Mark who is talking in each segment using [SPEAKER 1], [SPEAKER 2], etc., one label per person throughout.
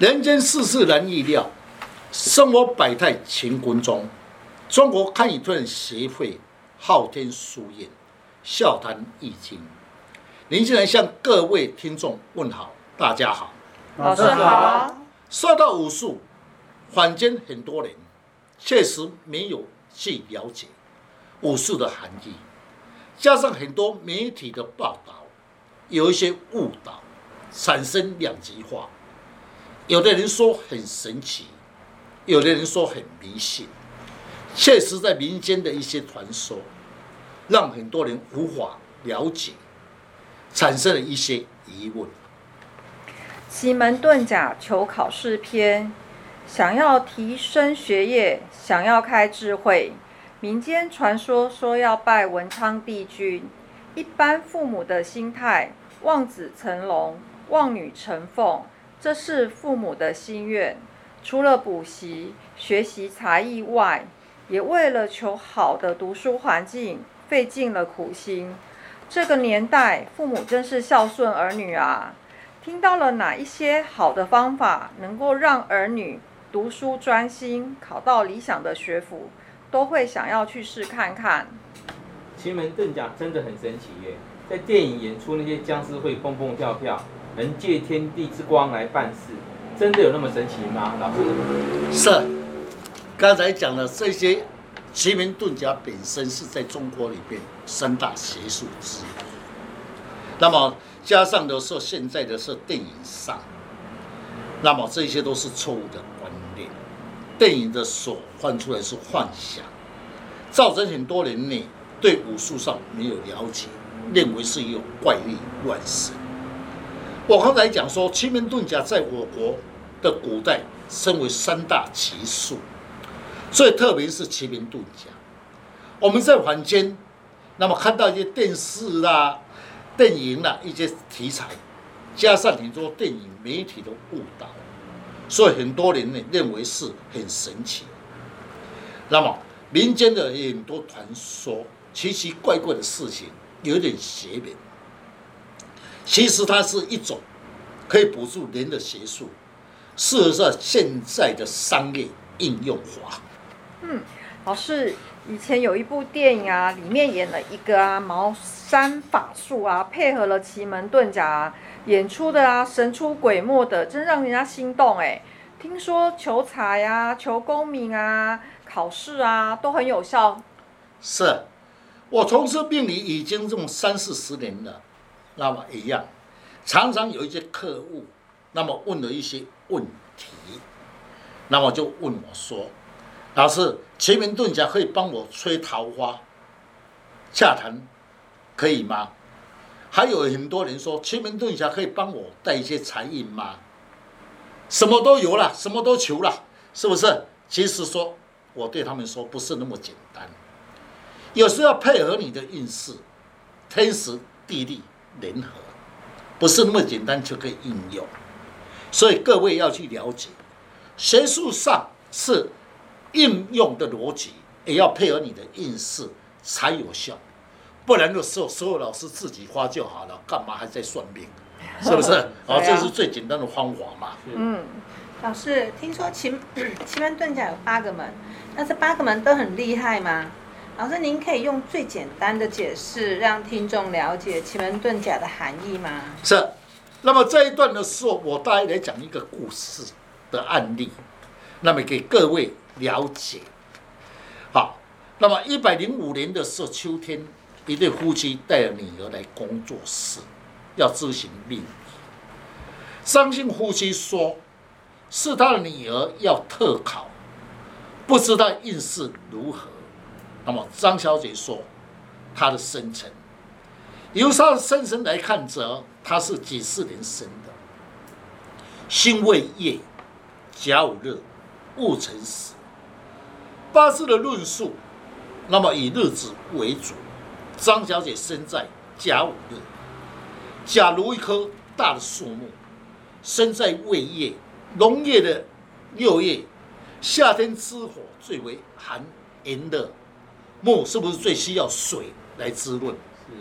[SPEAKER 1] 人间世事难预料，生活百态乾坤中。中国堪舆推演协会昊天书院笑谈易经，林先生向各位听众问好，大家好，
[SPEAKER 2] 老师好。
[SPEAKER 1] 说到武术，坊间很多人确实没有去了解武术的含义，加上很多媒体的报道，有一些误导，产生两极化。有的人说很神奇，有的人说很迷信。确实，在民间的一些传说，让很多人无法了解，产生了一些疑问。
[SPEAKER 2] 奇门遁甲求考试篇，想要提升学业，想要开智慧，民间传说说要拜文昌帝君。一般父母的心态，望子成龙，望女成凤。这是父母的心愿，除了补习、学习才艺外，也为了求好的读书环境，费尽了苦心。这个年代，父母真是孝顺儿女啊！听到了哪一些好的方法，能够让儿女读书专心，考到理想的学府，都会想要去试看看。
[SPEAKER 3] 奇门遁甲真的很神奇耶！在电影演出那些僵尸会蹦蹦跳跳。能借天地之光来办事，真的有那么神奇吗？老师？
[SPEAKER 1] 是，刚才讲的这些奇门遁甲本身是在中国里边三大邪术之一。那么加上的是现在的是电影上，那么这些都是错误的观念。电影的所换出来是幻想，造成很多人呢对武术上没有了解，认为是有怪力乱神。我刚才讲说，奇门遁甲在我国的古代称为三大奇术，所以特别是奇门遁甲，我们在坊间，那么看到一些电视啦、电影啦一些题材，加上很多电影媒体的误导，所以很多人呢认为是很神奇。那么民间的很多传说、奇奇怪怪的事情，有点邪门。其实它是一种可以补助人的邪术，适合在现在的商业应用化。
[SPEAKER 2] 嗯，老师，以前有一部电影啊，里面演了一个啊茅山法术啊，配合了奇门遁甲啊，演出的啊神出鬼没的，真让人家心动哎。听说求财啊、求功名啊、考试啊都很有效。
[SPEAKER 1] 是，我从事命理已经这么三四十年了。那么一样，常常有一些客户，那么问了一些问题，那么就问我说：“老师，奇门遁甲可以帮我催桃花、洽谈，可以吗？”还有很多人说，奇门遁甲可以帮我带一些财运吗？什么都有了，什么都求了，是不是？其实说，我对他们说，不是那么简单，有时要配合你的运势，天时地利。联合不是那么简单就可以应用，所以各位要去了解，学术上是应用的逻辑，也要配合你的应试才有效，不然的时候所有老师自己花就好了，干嘛还在算命？是不是？啊，这是最简单的方法嘛。
[SPEAKER 4] 嗯，老师，听说奇奇门遁甲有八个门，那这八个门都很厉害吗？老师，您可以用最简单的解释，让听众了解奇门遁甲的含义吗？
[SPEAKER 1] 是。那么这一段的时候，我大概来讲一个故事的案例，那么给各位了解。好，那么一百零五年的时候，秋天，一对夫妻带着女儿来工作室，要执行命理。张姓夫妻说，是他的女儿要特考，不知道运势如何。那么张小姐说，她的生辰，由她的生辰来看，则她是几四年生的，辛未月，甲午日，戊辰时。八字的论述，那么以日子为主。张小姐生在甲午日，假如一棵大的树木，生在未月，农业的六月，夏天之火最为寒炎热。木是不是最需要水来滋润？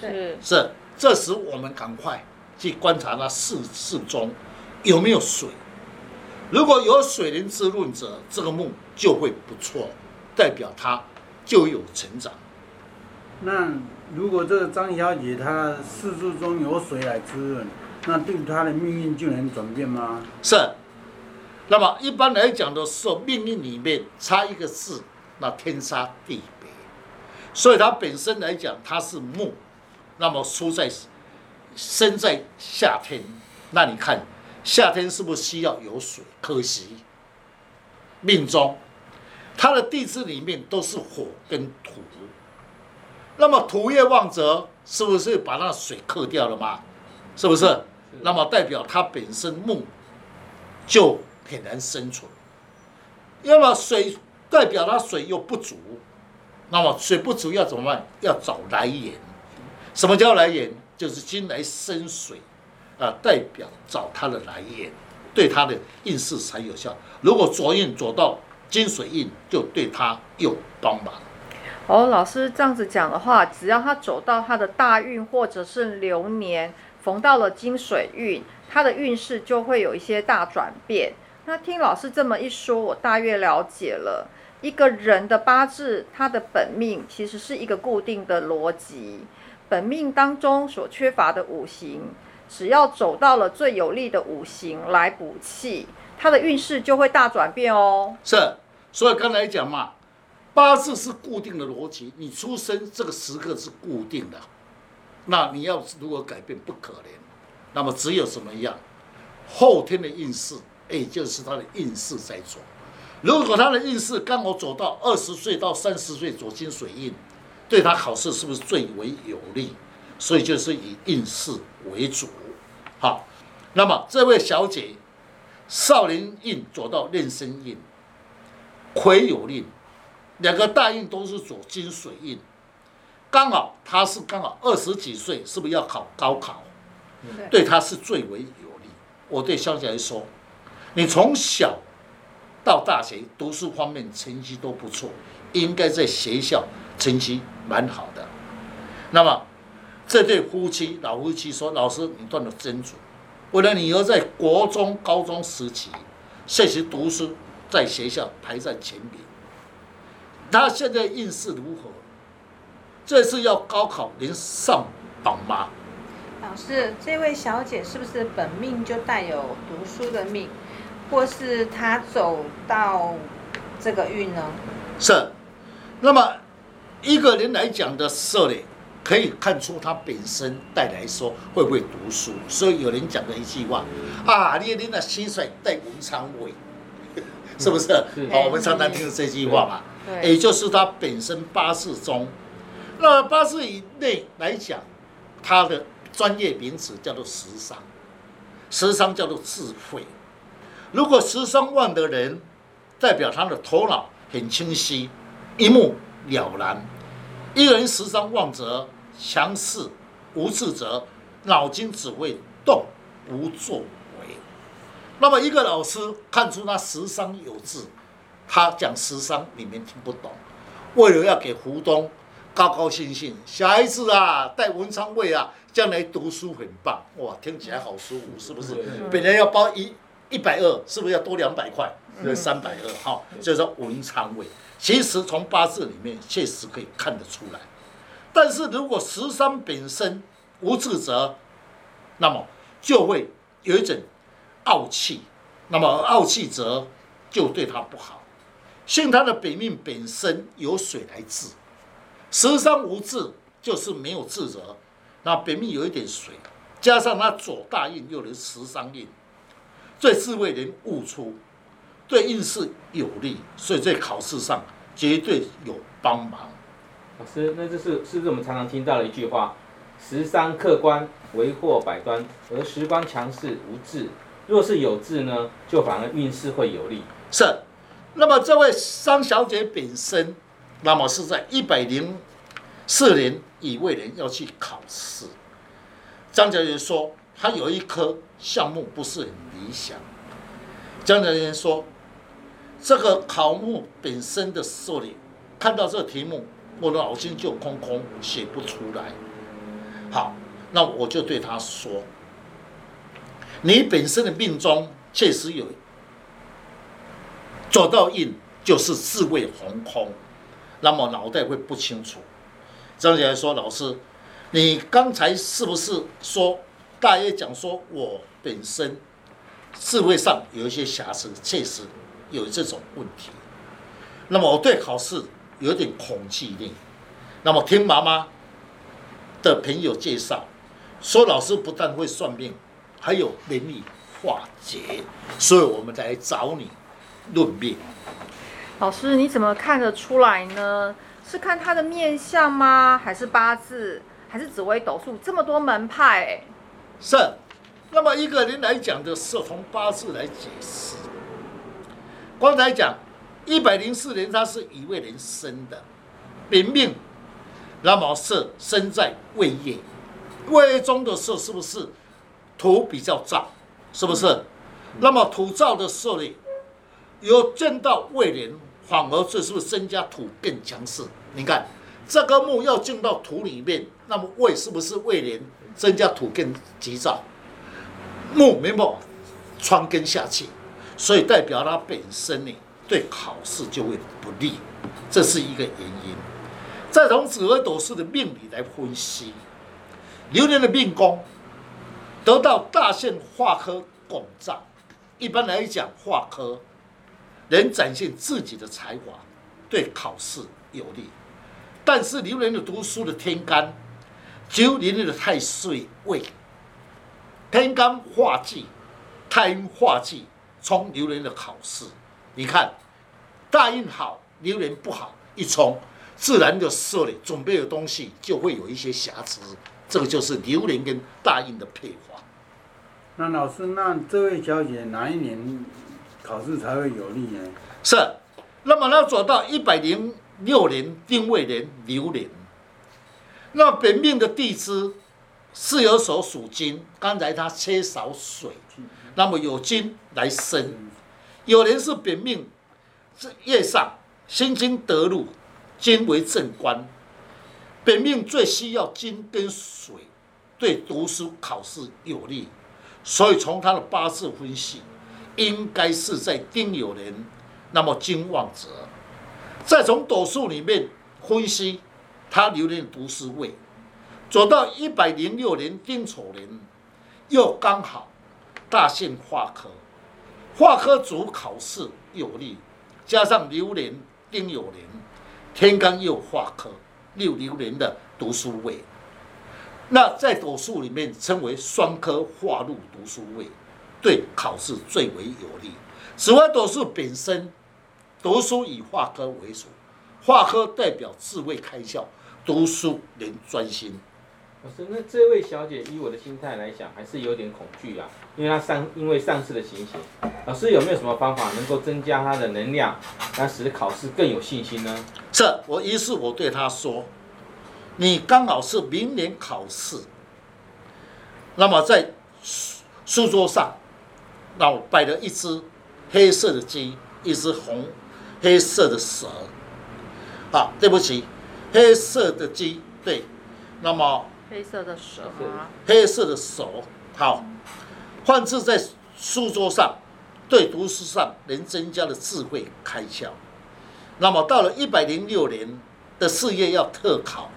[SPEAKER 2] 是
[SPEAKER 1] 是，这时我们赶快去观察它四四中有没有水。如果有水灵滋润者，这个木就会不错，代表它就有成长。
[SPEAKER 5] 那如果这个张小姐她四柱中有水来滋润，那对她的命运就能转变吗？
[SPEAKER 1] 是。那么一般来讲的时候，命运里面差一个字，那天杀地别。所以它本身来讲，它是木，那么出在生在夏天，那你看夏天是不是需要有水？可惜命中它的地支里面都是火跟土，那么土越旺泽，是不是把那水克掉了吗？是不是？那么代表它本身木就很难生存。要么水代表它水又不足。那么水不足要怎么办？要找来源。什么叫来源？就是金来生水，啊，代表找它的来源，对它的运势才有效。如果左运左到金水运，就对它有帮忙。
[SPEAKER 2] 哦，老师这样子讲的话，只要他走到他的大运或者是流年，逢到了金水运，他的运势就会有一些大转变。那听老师这么一说，我大约了解了。一个人的八字，他的本命其实是一个固定的逻辑。本命当中所缺乏的五行，只要走到了最有利的五行来补气，他的运势就会大转变哦。
[SPEAKER 1] 是，所以刚才讲嘛，八字是固定的逻辑，你出生这个时刻是固定的，那你要如果改变不可能，那么只有什么样，后天的运势，也就是他的运势在转。如果他的运势刚好走到二十岁到三十岁左金水印，对他考试是不是最为有利？所以就是以运势为主。好，那么这位小姐，少林印走到壬申印，癸酉令，两个大印都是左金水印，刚好他是刚好二十几岁，是不是要考高考？对他是最为有利。我对小姐来说，你从小。到大学读书方面成绩都不错，应该在学校成绩蛮好的。那么这对夫妻老夫妻说：“老师，你断了真准。为了你儿在国中、高中时期学习读书，在学校排在前面。他现在运势如何？这次要高考能上榜吗？”
[SPEAKER 4] 老师，这位小姐是不是本命就带有读书的命？或是他走到这个运呢？
[SPEAKER 1] 是，那么一个人来讲的时候呢，可以看出他本身带来说会不会读书。所以有人讲的一句话啊，你你那薪水带文昌位，是不是？好、哦，我们常常听这句话嘛。也就是他本身八字中，那八字以内来讲，他的专业名词叫做食伤，食伤叫做智慧。如果十三万的人，代表他的头脑很清晰，一目了然。一人十三万则强势，无智则脑筋只会动，无作为。那么一个老师看出他十三有志，他讲十三你们听不懂，为了要给胡东高高兴兴，小孩子啊带文昌位啊，将来读书很棒哇，听起来好舒服，是不是？本来要包一。一百二是不是要多两百块？是三百二，哈，就是说文昌位。其实从八字里面确实可以看得出来，但是如果十三本身无智者，那么就会有一种傲气，那么傲气则就对他不好。幸他的本命本身有水来治，十三无智就是没有智者，那本命有一点水，加上他左大运又能十三印。对智慧人悟出，对运势有利，所以在考试上绝对有帮忙。
[SPEAKER 3] 老师，那这是是不是我们常常听到的一句话？十三客官，为祸百端；而十官强势无智，若是有智呢，就反而运势会有利。
[SPEAKER 1] 是。那么这位商小姐本身，那么是在一百零四年乙未年要去考试。张小姐说。他有一科项目不是很理想，江教练说，这个考目本身的受力，看到这个题目，我的脑筋就空空，写不出来。好，那我就对他说，你本身的命中确实有走到印就是智慧鸿空，那么脑袋会不清楚。张姐来说，老师，你刚才是不是说大爷讲说我本身智慧上有一些瑕疵，确实有这种问题。那么我对考试有点恐惧力。那么听妈妈的朋友介绍，说老师不但会算命，还有能力化解，所以我们来找你论命。
[SPEAKER 2] 老师，你怎么看得出来呢？是看他的面相吗？还是八字？还是紫微斗数？这么多门派，
[SPEAKER 1] 是。那么一个人来讲的是从八字来解释。刚才讲一百零四年他是乙未年生的，本命。那么是生在未夜，未夜中的时候是不是土比较燥？是不是？那么土燥的时候呢，有见到未年，反而这是不是增加土更强势？你看这个木要进到土里面，那么未是不是未年增加土更急躁？木没有穿根下去，所以代表它本身呢对考试就会不利，这是一个原因。再从紫微斗数的命理来分析，流年的命宫得到大限化科拱照，一般来讲，化科能展现自己的才华，对考试有利。但是流年的读书的天干，九零年的太岁位，天干化忌，太阴化忌，冲流年的考试，你看大运好，流年不好，一冲。自然的设立准备的东西就会有一些瑕疵，这个就是流年跟大运的配合。
[SPEAKER 5] 那老师，那这位小姐哪一年考试才会有利呢？
[SPEAKER 1] 是，那么她走到一百零六年丁未年流年，那本命的地支是有所属金，刚才他缺少水，那么有金来生，有人是本命是月上辛金得禄。金为正官，本命最需要金跟水，对读书考试有利，所以从他的八字分析，应该是在丁酉年，那么金旺者，再从斗数里面分析，他流年读书位，走到一百零六年丁丑年，又刚好大限化科，化科主考试有利，加上流年丁酉年。天干又化科，六流年的读书位，那在斗数里面称为双科化禄读书位，对考试最为有利。此外，斗数本身读书以化科为主，化科代表智慧开窍，读书能专心。
[SPEAKER 3] 老师，那这位小姐以我的心态来讲，还是有点恐惧啊，因为她上因为上次的情形。老师有没有什么方法能够增加她的能量，来使考试更有信心呢？
[SPEAKER 1] 这，我于是我对她说：“你刚好是明年考试，那么在书桌上，那我摆了一只黑色的鸡，一只红黑色的蛇。好，对不起，黑色的鸡，对，那么。”
[SPEAKER 2] 黑色的手，
[SPEAKER 1] 黑色的手，好，放置在书桌上，对读书上能增加的智慧开窍。那么到了一百零六年的四月要特考，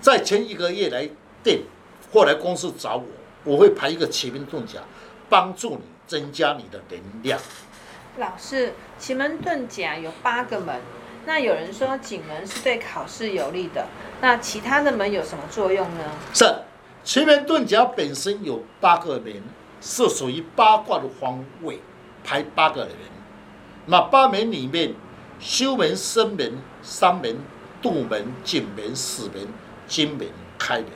[SPEAKER 1] 在前一个月来电或来公司找我，我会排一个奇门遁甲，帮助你增加你的能量。
[SPEAKER 4] 老师，奇门遁甲有八个门。那有人说景门是对考试有利的，那其他的门有什么作用呢？
[SPEAKER 1] 是奇门遁甲本身有八个门，是属于八卦的方位，排八个人。那八门里面，休门、生门、伤门、杜门、景门、死门、金门、开门，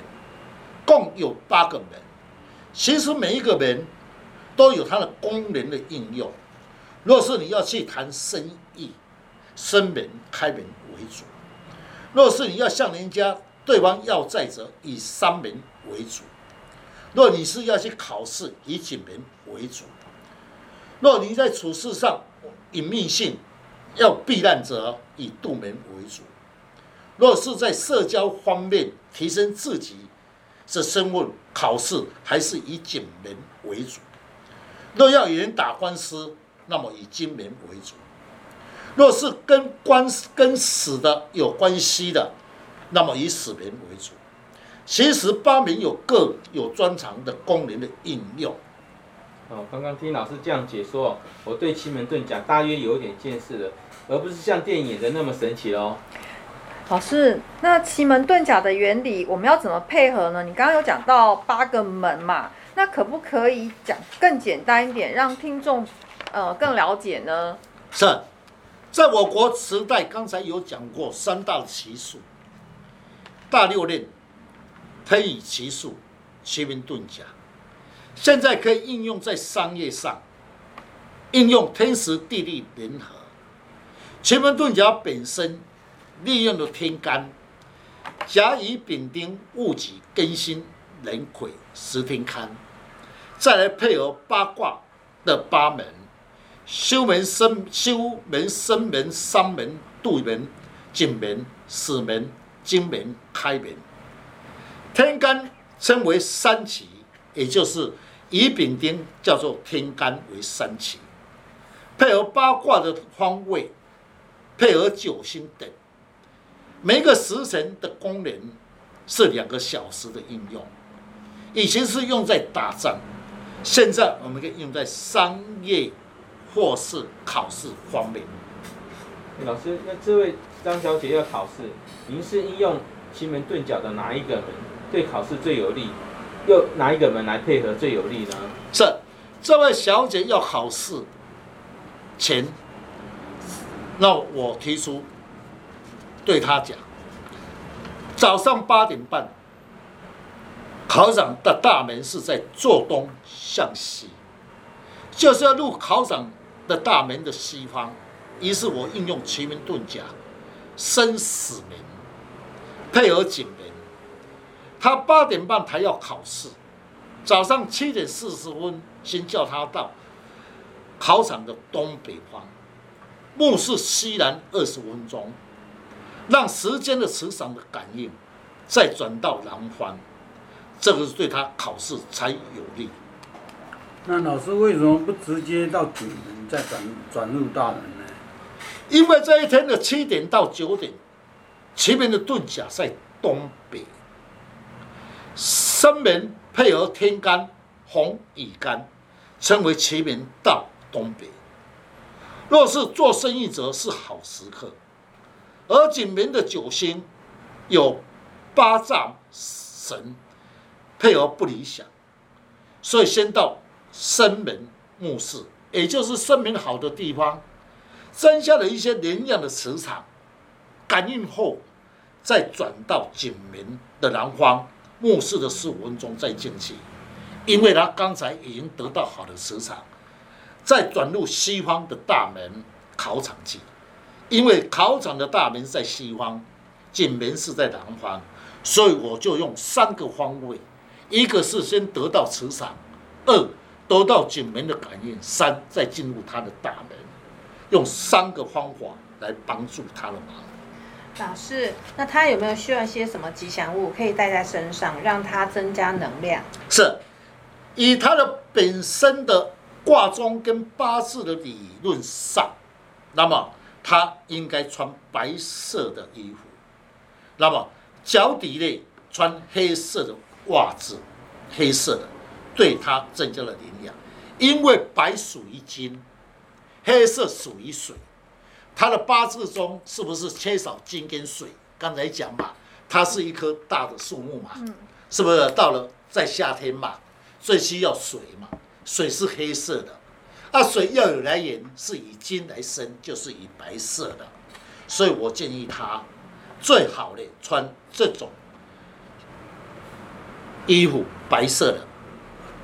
[SPEAKER 1] 共有八个门。其实每一个门都有它的功能的应用。若是你要去谈生意，生门开门为主，若是你要向人家对方要债者，以三门为主；若你是要去考试，以景门为主；若你在处事上隐秘性要避难者，以杜门为主；若是在社交方面提升自己的身份，考试还是以景门为主；若要与人打官司，那么以金门为主。若是跟关跟死的有关系的，那么以死名为主。其实八名有各有专长的功能的应用。
[SPEAKER 3] 哦，刚刚听老师这样解说，我对奇门遁甲大约有一点见识了，而不是像电影的那么神奇哦。
[SPEAKER 2] 老师，那奇门遁甲的原理我们要怎么配合呢？你刚刚有讲到八个门嘛，那可不可以讲更简单一点，让听众呃更了解呢？
[SPEAKER 1] 是，在我国时代，刚才有讲过三大奇术，大六壬、天乙奇术、奇门遁甲，现在可以应用在商业上，应用天时地利人和。奇门遁甲本身。利用了天干，甲乙丙丁戊己庚辛壬癸十天干，再来配合八卦的八门，修门生修门生门伤门杜门景门死门金门开门。天干称为三奇，也就是乙丙丁叫做天干为三奇，配合八卦的方位，配合九星等。每个时辰的功能是两个小时的应用，以前是用在打仗，现在我们可以用在商业或是考试方面。
[SPEAKER 3] 老师，那这位张小姐要考试，您是应用奇门遁甲的哪一个门对考试最有利？又哪一个门来配合最有利呢？
[SPEAKER 1] 这这位小姐要考试前，那我提出。对她讲，早上八点半，考场的大门是在坐东向西，就是要入考场的大门的西方。于是我应用奇门遁甲生死门，配合景门。他八点半才要考试，早上七点四十分先叫他到考场的东北方，目视西南二十分钟。让时间的磁场的感应再转到南方，这个是对他考试才有利。
[SPEAKER 5] 那老师为什么不直接到景门再转转入大门呢？
[SPEAKER 1] 因为这一天的七点到九点，奇门的遁甲在东北，生门配合天干红乙干，称为奇门到东北。若是做生意者是好时刻。而景门的九星有八煞神配合不理想，所以先到生门墓室，也就是生门好的地方，增加了一些能量的磁场感应后，再转到景门的南方墓室的十五分钟再进去，因为他刚才已经得到好的磁场，再转入西方的大门考场去。因为考场的大门在西方，景门是在南方，所以我就用三个方位：一个是先得到磁场，二得到景门的感应，三再进入他的大门，用三个方法来帮助他的忙。
[SPEAKER 4] 老师，那他有没有需要一些什么吉祥物可以带在身上，让他增加能量？
[SPEAKER 1] 是，以他的本身的卦中跟八字的理论上，那么。他应该穿白色的衣服，那么脚底内穿黑色的袜子，黑色的对它增加了营养，因为白属于金，黑色属于水，它的八字中是不是缺少金跟水？刚才讲嘛，它是一棵大的树木嘛，是不是到了在夏天嘛，最需要水嘛，水是黑色的。那水要有来源，是以金来生，就是以白色的，所以我建议他最好的穿这种衣服，白色的，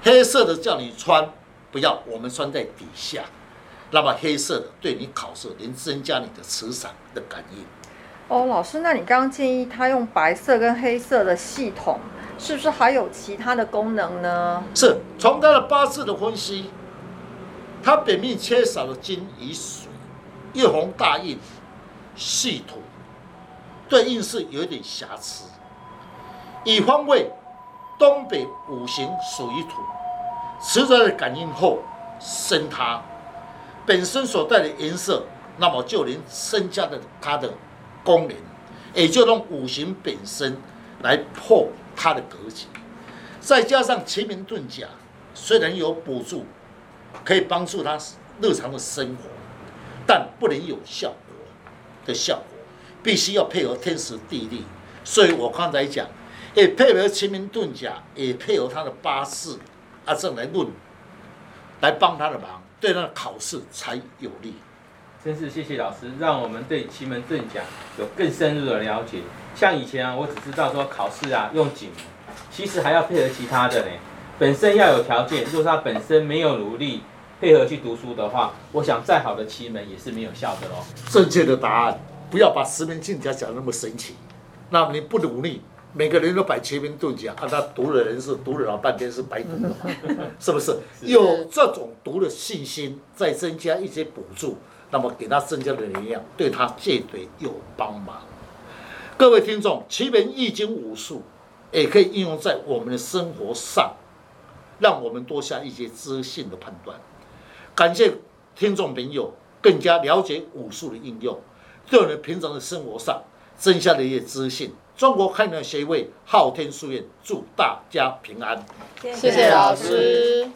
[SPEAKER 1] 黑色的叫你穿，不要我们穿在底下。那么黑色的对你考试能增加你的磁场的感应。
[SPEAKER 2] 哦，老师，那你刚刚建议他用白色跟黑色的系统，是不是还有其他的功能呢？
[SPEAKER 1] 是从他的八字的分析。他本命缺少了金与水，一红大印，细土，对应是有一点瑕疵。以方位东北五行属于土，磁场的感应后生他本身所带的颜色那么就能增加的它的功能，也就用五行本身来破它的格局，再加上奇门遁甲，虽然有补助，可以帮助他日常的生活，但不能有效果的效果，必须要配合天时地利。所以我刚才讲，也配合奇门遁甲，也配合他的八字啊，这样来论，来帮他的忙，对他的考试才有利。
[SPEAKER 3] 真是谢谢老师，让我们对奇门遁甲有更深入的了解。像以前啊，我只知道说考试啊用景，其实还要配合其他的呢。本身要有条件，如果他本身没有努力配合去读书的话，我想再好的奇门也是没有效的喽。
[SPEAKER 1] 正确的答案，不要把十门遁甲讲那么神奇。那你不努力，每个人都摆奇门遁甲，啊，他读的人是读了老半天是白读的嘛，是不是？有这种读的信心，再增加一些补助。那么给他增加的能量，对他绝对有帮忙。各位听众，奇门易经武术也可以应用在我们的生活上，让我们多下一些知性的判断。感谢听众朋友更加了解武术的应用，对我们平常的生活上增加了一些知性。中国汉人协会昊天书院祝大家平安，
[SPEAKER 2] 谢谢老师。